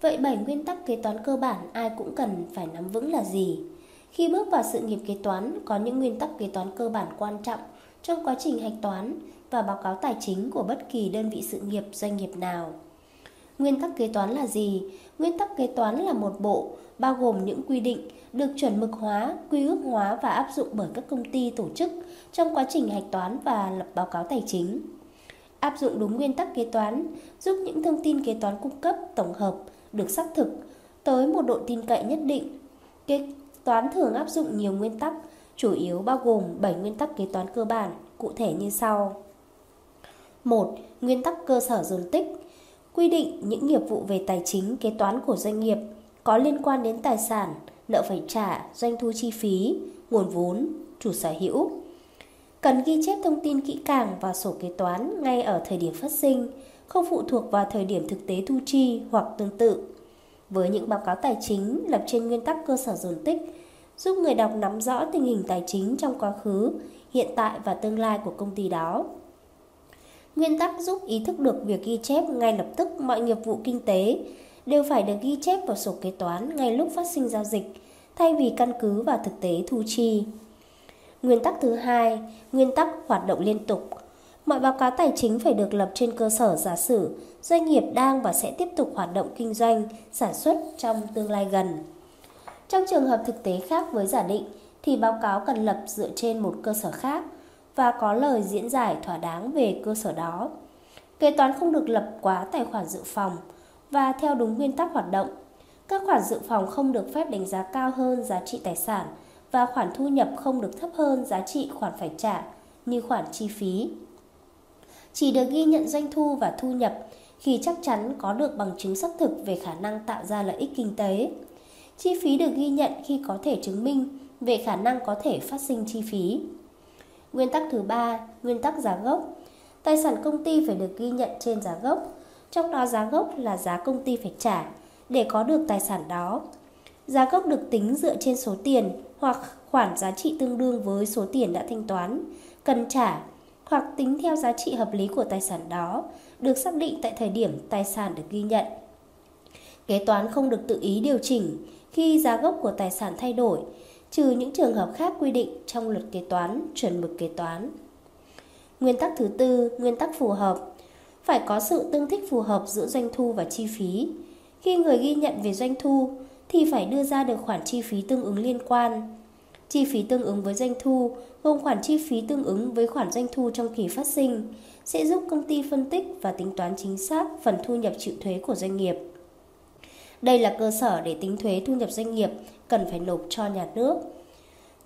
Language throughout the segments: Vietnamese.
Vậy 7 nguyên tắc kế toán cơ bản ai cũng cần phải nắm vững là gì? Khi bước vào sự nghiệp kế toán, có những nguyên tắc kế toán cơ bản quan trọng trong quá trình hạch toán và báo cáo tài chính của bất kỳ đơn vị sự nghiệp doanh nghiệp nào. Nguyên tắc kế toán là gì? Nguyên tắc kế toán là một bộ bao gồm những quy định được chuẩn mực hóa, quy ước hóa và áp dụng bởi các công ty tổ chức trong quá trình hạch toán và lập báo cáo tài chính. Áp dụng đúng nguyên tắc kế toán giúp những thông tin kế toán cung cấp tổng hợp được xác thực tới một độ tin cậy nhất định. Kế toán thường áp dụng nhiều nguyên tắc, chủ yếu bao gồm 7 nguyên tắc kế toán cơ bản, cụ thể như sau. 1. Nguyên tắc cơ sở dồn tích quy định những nghiệp vụ về tài chính kế toán của doanh nghiệp có liên quan đến tài sản, nợ phải trả, doanh thu chi phí, nguồn vốn, chủ sở hữu. Cần ghi chép thông tin kỹ càng vào sổ kế toán ngay ở thời điểm phát sinh, không phụ thuộc vào thời điểm thực tế thu chi hoặc tương tự. Với những báo cáo tài chính lập trên nguyên tắc cơ sở dồn tích, giúp người đọc nắm rõ tình hình tài chính trong quá khứ, hiện tại và tương lai của công ty đó. Nguyên tắc giúp ý thức được việc ghi chép ngay lập tức mọi nghiệp vụ kinh tế đều phải được ghi chép vào sổ kế toán ngay lúc phát sinh giao dịch, thay vì căn cứ vào thực tế thu chi. Nguyên tắc thứ hai, nguyên tắc hoạt động liên tục. Mọi báo cáo tài chính phải được lập trên cơ sở giả sử doanh nghiệp đang và sẽ tiếp tục hoạt động kinh doanh, sản xuất trong tương lai gần. Trong trường hợp thực tế khác với giả định thì báo cáo cần lập dựa trên một cơ sở khác và có lời diễn giải thỏa đáng về cơ sở đó. Kế toán không được lập quá tài khoản dự phòng và theo đúng nguyên tắc hoạt động. Các khoản dự phòng không được phép đánh giá cao hơn giá trị tài sản và khoản thu nhập không được thấp hơn giá trị khoản phải trả như khoản chi phí. Chỉ được ghi nhận doanh thu và thu nhập khi chắc chắn có được bằng chứng xác thực về khả năng tạo ra lợi ích kinh tế. Chi phí được ghi nhận khi có thể chứng minh về khả năng có thể phát sinh chi phí. Nguyên tắc thứ ba, nguyên tắc giá gốc. Tài sản công ty phải được ghi nhận trên giá gốc, trong đó giá gốc là giá công ty phải trả để có được tài sản đó. Giá gốc được tính dựa trên số tiền hoặc khoản giá trị tương đương với số tiền đã thanh toán, cần trả hoặc tính theo giá trị hợp lý của tài sản đó được xác định tại thời điểm tài sản được ghi nhận. Kế toán không được tự ý điều chỉnh khi giá gốc của tài sản thay đổi trừ những trường hợp khác quy định trong luật kế toán, chuẩn mực kế toán. Nguyên tắc thứ tư, nguyên tắc phù hợp. Phải có sự tương thích phù hợp giữa doanh thu và chi phí. Khi người ghi nhận về doanh thu thì phải đưa ra được khoản chi phí tương ứng liên quan. Chi phí tương ứng với doanh thu gồm khoản chi phí tương ứng với khoản doanh thu trong kỳ phát sinh sẽ giúp công ty phân tích và tính toán chính xác phần thu nhập chịu thuế của doanh nghiệp. Đây là cơ sở để tính thuế thu nhập doanh nghiệp cần phải nộp cho nhà nước.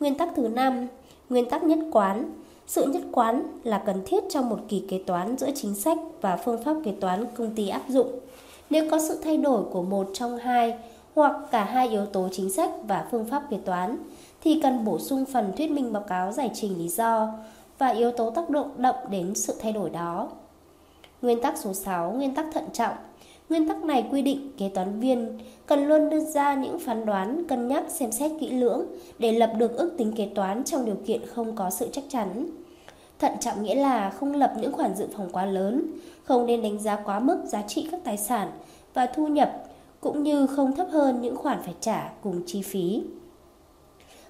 Nguyên tắc thứ năm, nguyên tắc nhất quán. Sự nhất quán là cần thiết trong một kỳ kế toán giữa chính sách và phương pháp kế toán công ty áp dụng. Nếu có sự thay đổi của một trong hai hoặc cả hai yếu tố chính sách và phương pháp kế toán thì cần bổ sung phần thuyết minh báo cáo giải trình lý do và yếu tố tác động động đến sự thay đổi đó. Nguyên tắc số 6, nguyên tắc thận trọng Nguyên tắc này quy định kế toán viên cần luôn đưa ra những phán đoán, cân nhắc, xem xét kỹ lưỡng để lập được ước tính kế toán trong điều kiện không có sự chắc chắn. Thận trọng nghĩa là không lập những khoản dự phòng quá lớn, không nên đánh giá quá mức giá trị các tài sản và thu nhập, cũng như không thấp hơn những khoản phải trả cùng chi phí.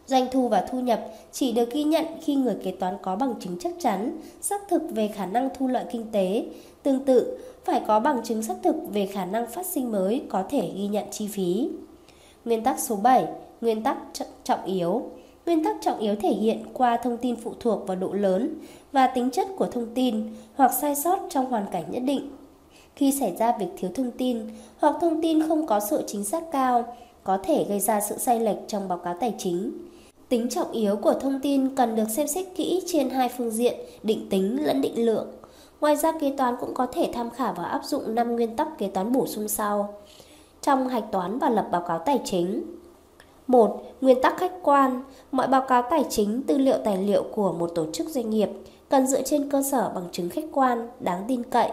Doanh thu và thu nhập chỉ được ghi nhận khi người kế toán có bằng chứng chắc chắn, xác thực về khả năng thu lợi kinh tế. Tương tự, phải có bằng chứng xác thực về khả năng phát sinh mới có thể ghi nhận chi phí. Nguyên tắc số 7, nguyên tắc trọng yếu. Nguyên tắc trọng yếu thể hiện qua thông tin phụ thuộc vào độ lớn và tính chất của thông tin hoặc sai sót trong hoàn cảnh nhất định. Khi xảy ra việc thiếu thông tin hoặc thông tin không có sự chính xác cao, có thể gây ra sự sai lệch trong báo cáo tài chính. Tính trọng yếu của thông tin cần được xem xét kỹ trên hai phương diện, định tính lẫn định lượng. Ngoài ra kế toán cũng có thể tham khảo và áp dụng 5 nguyên tắc kế toán bổ sung sau. Trong hạch toán và lập báo cáo tài chính. 1. Nguyên tắc khách quan. Mọi báo cáo tài chính, tư liệu tài liệu của một tổ chức doanh nghiệp cần dựa trên cơ sở bằng chứng khách quan, đáng tin cậy.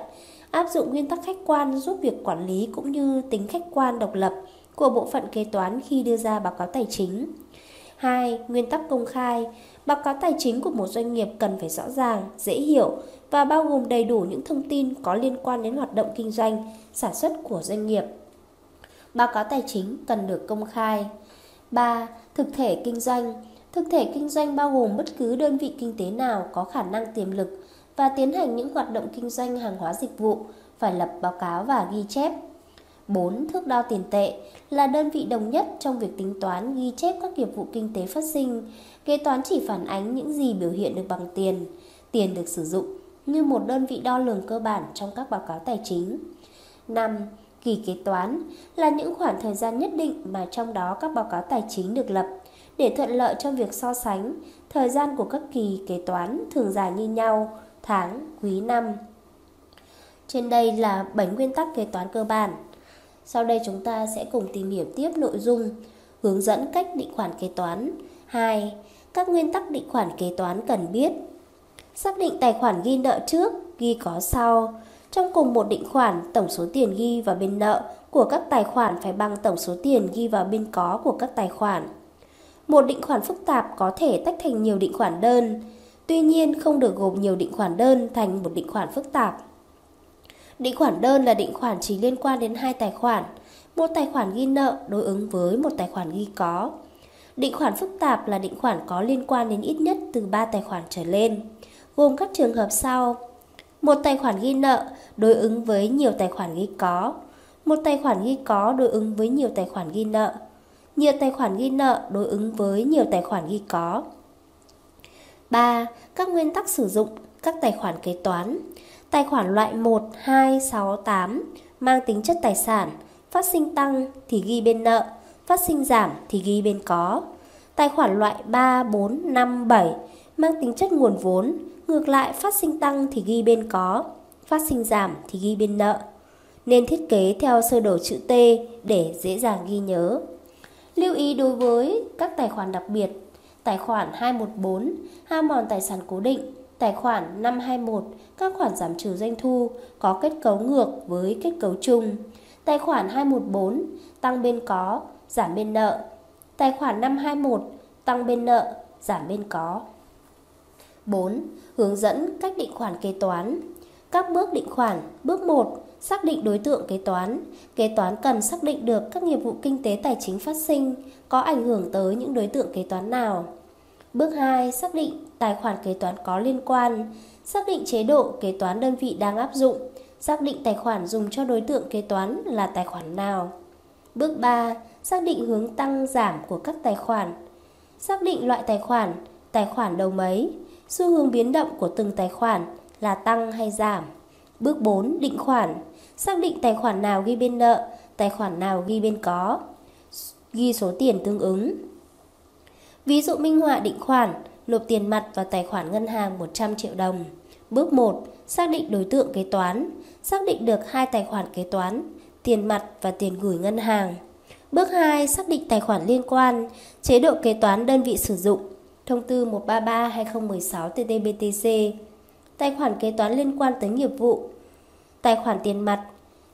Áp dụng nguyên tắc khách quan giúp việc quản lý cũng như tính khách quan độc lập của bộ phận kế toán khi đưa ra báo cáo tài chính. 2. Nguyên tắc công khai. Báo cáo tài chính của một doanh nghiệp cần phải rõ ràng, dễ hiểu và bao gồm đầy đủ những thông tin có liên quan đến hoạt động kinh doanh, sản xuất của doanh nghiệp. Báo cáo tài chính cần được công khai. 3. Thực thể kinh doanh. Thực thể kinh doanh bao gồm bất cứ đơn vị kinh tế nào có khả năng tiềm lực và tiến hành những hoạt động kinh doanh hàng hóa dịch vụ phải lập báo cáo và ghi chép. 4. Thước đo tiền tệ là đơn vị đồng nhất trong việc tính toán ghi chép các nghiệp vụ kinh tế phát sinh. Kế toán chỉ phản ánh những gì biểu hiện được bằng tiền, tiền được sử dụng như một đơn vị đo lường cơ bản trong các báo cáo tài chính. 5. Kỳ kế toán là những khoảng thời gian nhất định mà trong đó các báo cáo tài chính được lập để thuận lợi cho việc so sánh. Thời gian của các kỳ kế toán thường dài như nhau, tháng, quý năm. Trên đây là 7 nguyên tắc kế toán cơ bản. Sau đây chúng ta sẽ cùng tìm hiểu tiếp nội dung hướng dẫn cách định khoản kế toán. 2. Các nguyên tắc định khoản kế toán cần biết. Xác định tài khoản ghi nợ trước, ghi có sau. Trong cùng một định khoản, tổng số tiền ghi vào bên nợ của các tài khoản phải bằng tổng số tiền ghi vào bên có của các tài khoản. Một định khoản phức tạp có thể tách thành nhiều định khoản đơn, tuy nhiên không được gồm nhiều định khoản đơn thành một định khoản phức tạp. Định khoản đơn là định khoản chỉ liên quan đến hai tài khoản, một tài khoản ghi nợ đối ứng với một tài khoản ghi có. Định khoản phức tạp là định khoản có liên quan đến ít nhất từ 3 tài khoản trở lên, gồm các trường hợp sau. Một tài khoản ghi nợ đối ứng với nhiều tài khoản ghi có. Một tài khoản ghi có đối ứng với nhiều tài khoản ghi nợ. Nhiều tài khoản ghi nợ đối ứng với nhiều tài khoản ghi có. 3. Các nguyên tắc sử dụng các tài khoản kế toán. Tài khoản loại 1, 2, 6, 8 mang tính chất tài sản, phát sinh tăng thì ghi bên nợ, phát sinh giảm thì ghi bên có. Tài khoản loại 3, 4, 5, 7 mang tính chất nguồn vốn, ngược lại phát sinh tăng thì ghi bên có, phát sinh giảm thì ghi bên nợ. Nên thiết kế theo sơ đồ chữ T để dễ dàng ghi nhớ. Lưu ý đối với các tài khoản đặc biệt, tài khoản 214, hao mòn tài sản cố định, tài khoản 521, các khoản giảm trừ doanh thu có kết cấu ngược với kết cấu chung. Tài khoản 214, tăng bên có, giảm bên nợ. Tài khoản 521, tăng bên nợ, giảm bên có. 4. Hướng dẫn cách định khoản kế toán. Các bước định khoản. Bước 1. Xác định đối tượng kế toán. Kế toán cần xác định được các nghiệp vụ kinh tế tài chính phát sinh có ảnh hưởng tới những đối tượng kế toán nào. Bước 2. Xác định tài khoản kế toán có liên quan. Xác định chế độ kế toán đơn vị đang áp dụng. Xác định tài khoản dùng cho đối tượng kế toán là tài khoản nào. Bước 3. Xác định hướng tăng giảm của các tài khoản. Xác định loại tài khoản, tài khoản đầu mấy, xu hướng biến động của từng tài khoản là tăng hay giảm. Bước 4. Định khoản. Xác định tài khoản nào ghi bên nợ, tài khoản nào ghi bên có. Ghi số tiền tương ứng. Ví dụ minh họa định khoản, nộp tiền mặt vào tài khoản ngân hàng 100 triệu đồng. Bước 1. Xác định đối tượng kế toán. Xác định được hai tài khoản kế toán, tiền mặt và tiền gửi ngân hàng. Bước 2. Xác định tài khoản liên quan, chế độ kế toán đơn vị sử dụng, thông tư 133-2016 TT-BTC, tài khoản kế toán liên quan tới nghiệp vụ, tài khoản tiền mặt,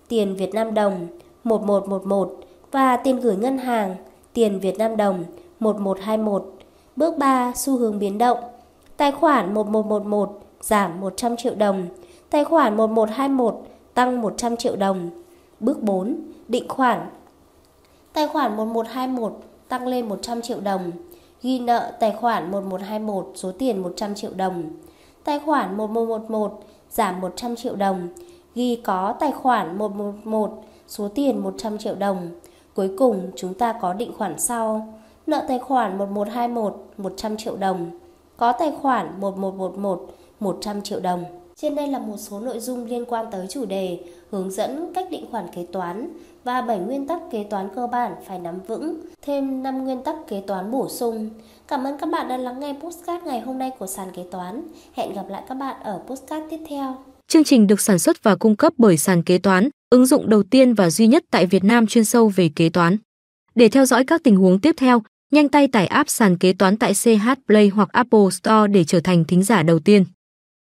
tiền Việt Nam đồng 1111 và tiền gửi ngân hàng, tiền Việt Nam đồng 1121. Bước 3. Xu hướng biến động. Tài khoản 1111 giảm 100 triệu đồng, tài khoản 1121 tăng 100 triệu đồng. Bước 4. Định khoản. Tài khoản 1121 tăng lên 100 triệu đồng. Ghi nợ tài khoản 1121 số tiền 100 triệu đồng. Tài khoản 1111 giảm 100 triệu đồng. Ghi có tài khoản 111 số tiền 100 triệu đồng. Cuối cùng, chúng ta có định khoản sau. Nợ tài khoản 1121 100 triệu đồng. Có tài khoản 1111 100 triệu đồng. Trên đây là một số nội dung liên quan tới chủ đề hướng dẫn cách định khoản kế toán và 7 nguyên tắc kế toán cơ bản phải nắm vững, thêm 5 nguyên tắc kế toán bổ sung. Cảm ơn các bạn đã lắng nghe postcard ngày hôm nay của sàn kế toán. Hẹn gặp lại các bạn ở postcard tiếp theo. Chương trình được sản xuất và cung cấp bởi sàn kế toán, ứng dụng đầu tiên và duy nhất tại Việt Nam chuyên sâu về kế toán. Để theo dõi các tình huống tiếp theo, nhanh tay tải app sàn kế toán tại CH Play hoặc Apple Store để trở thành thính giả đầu tiên.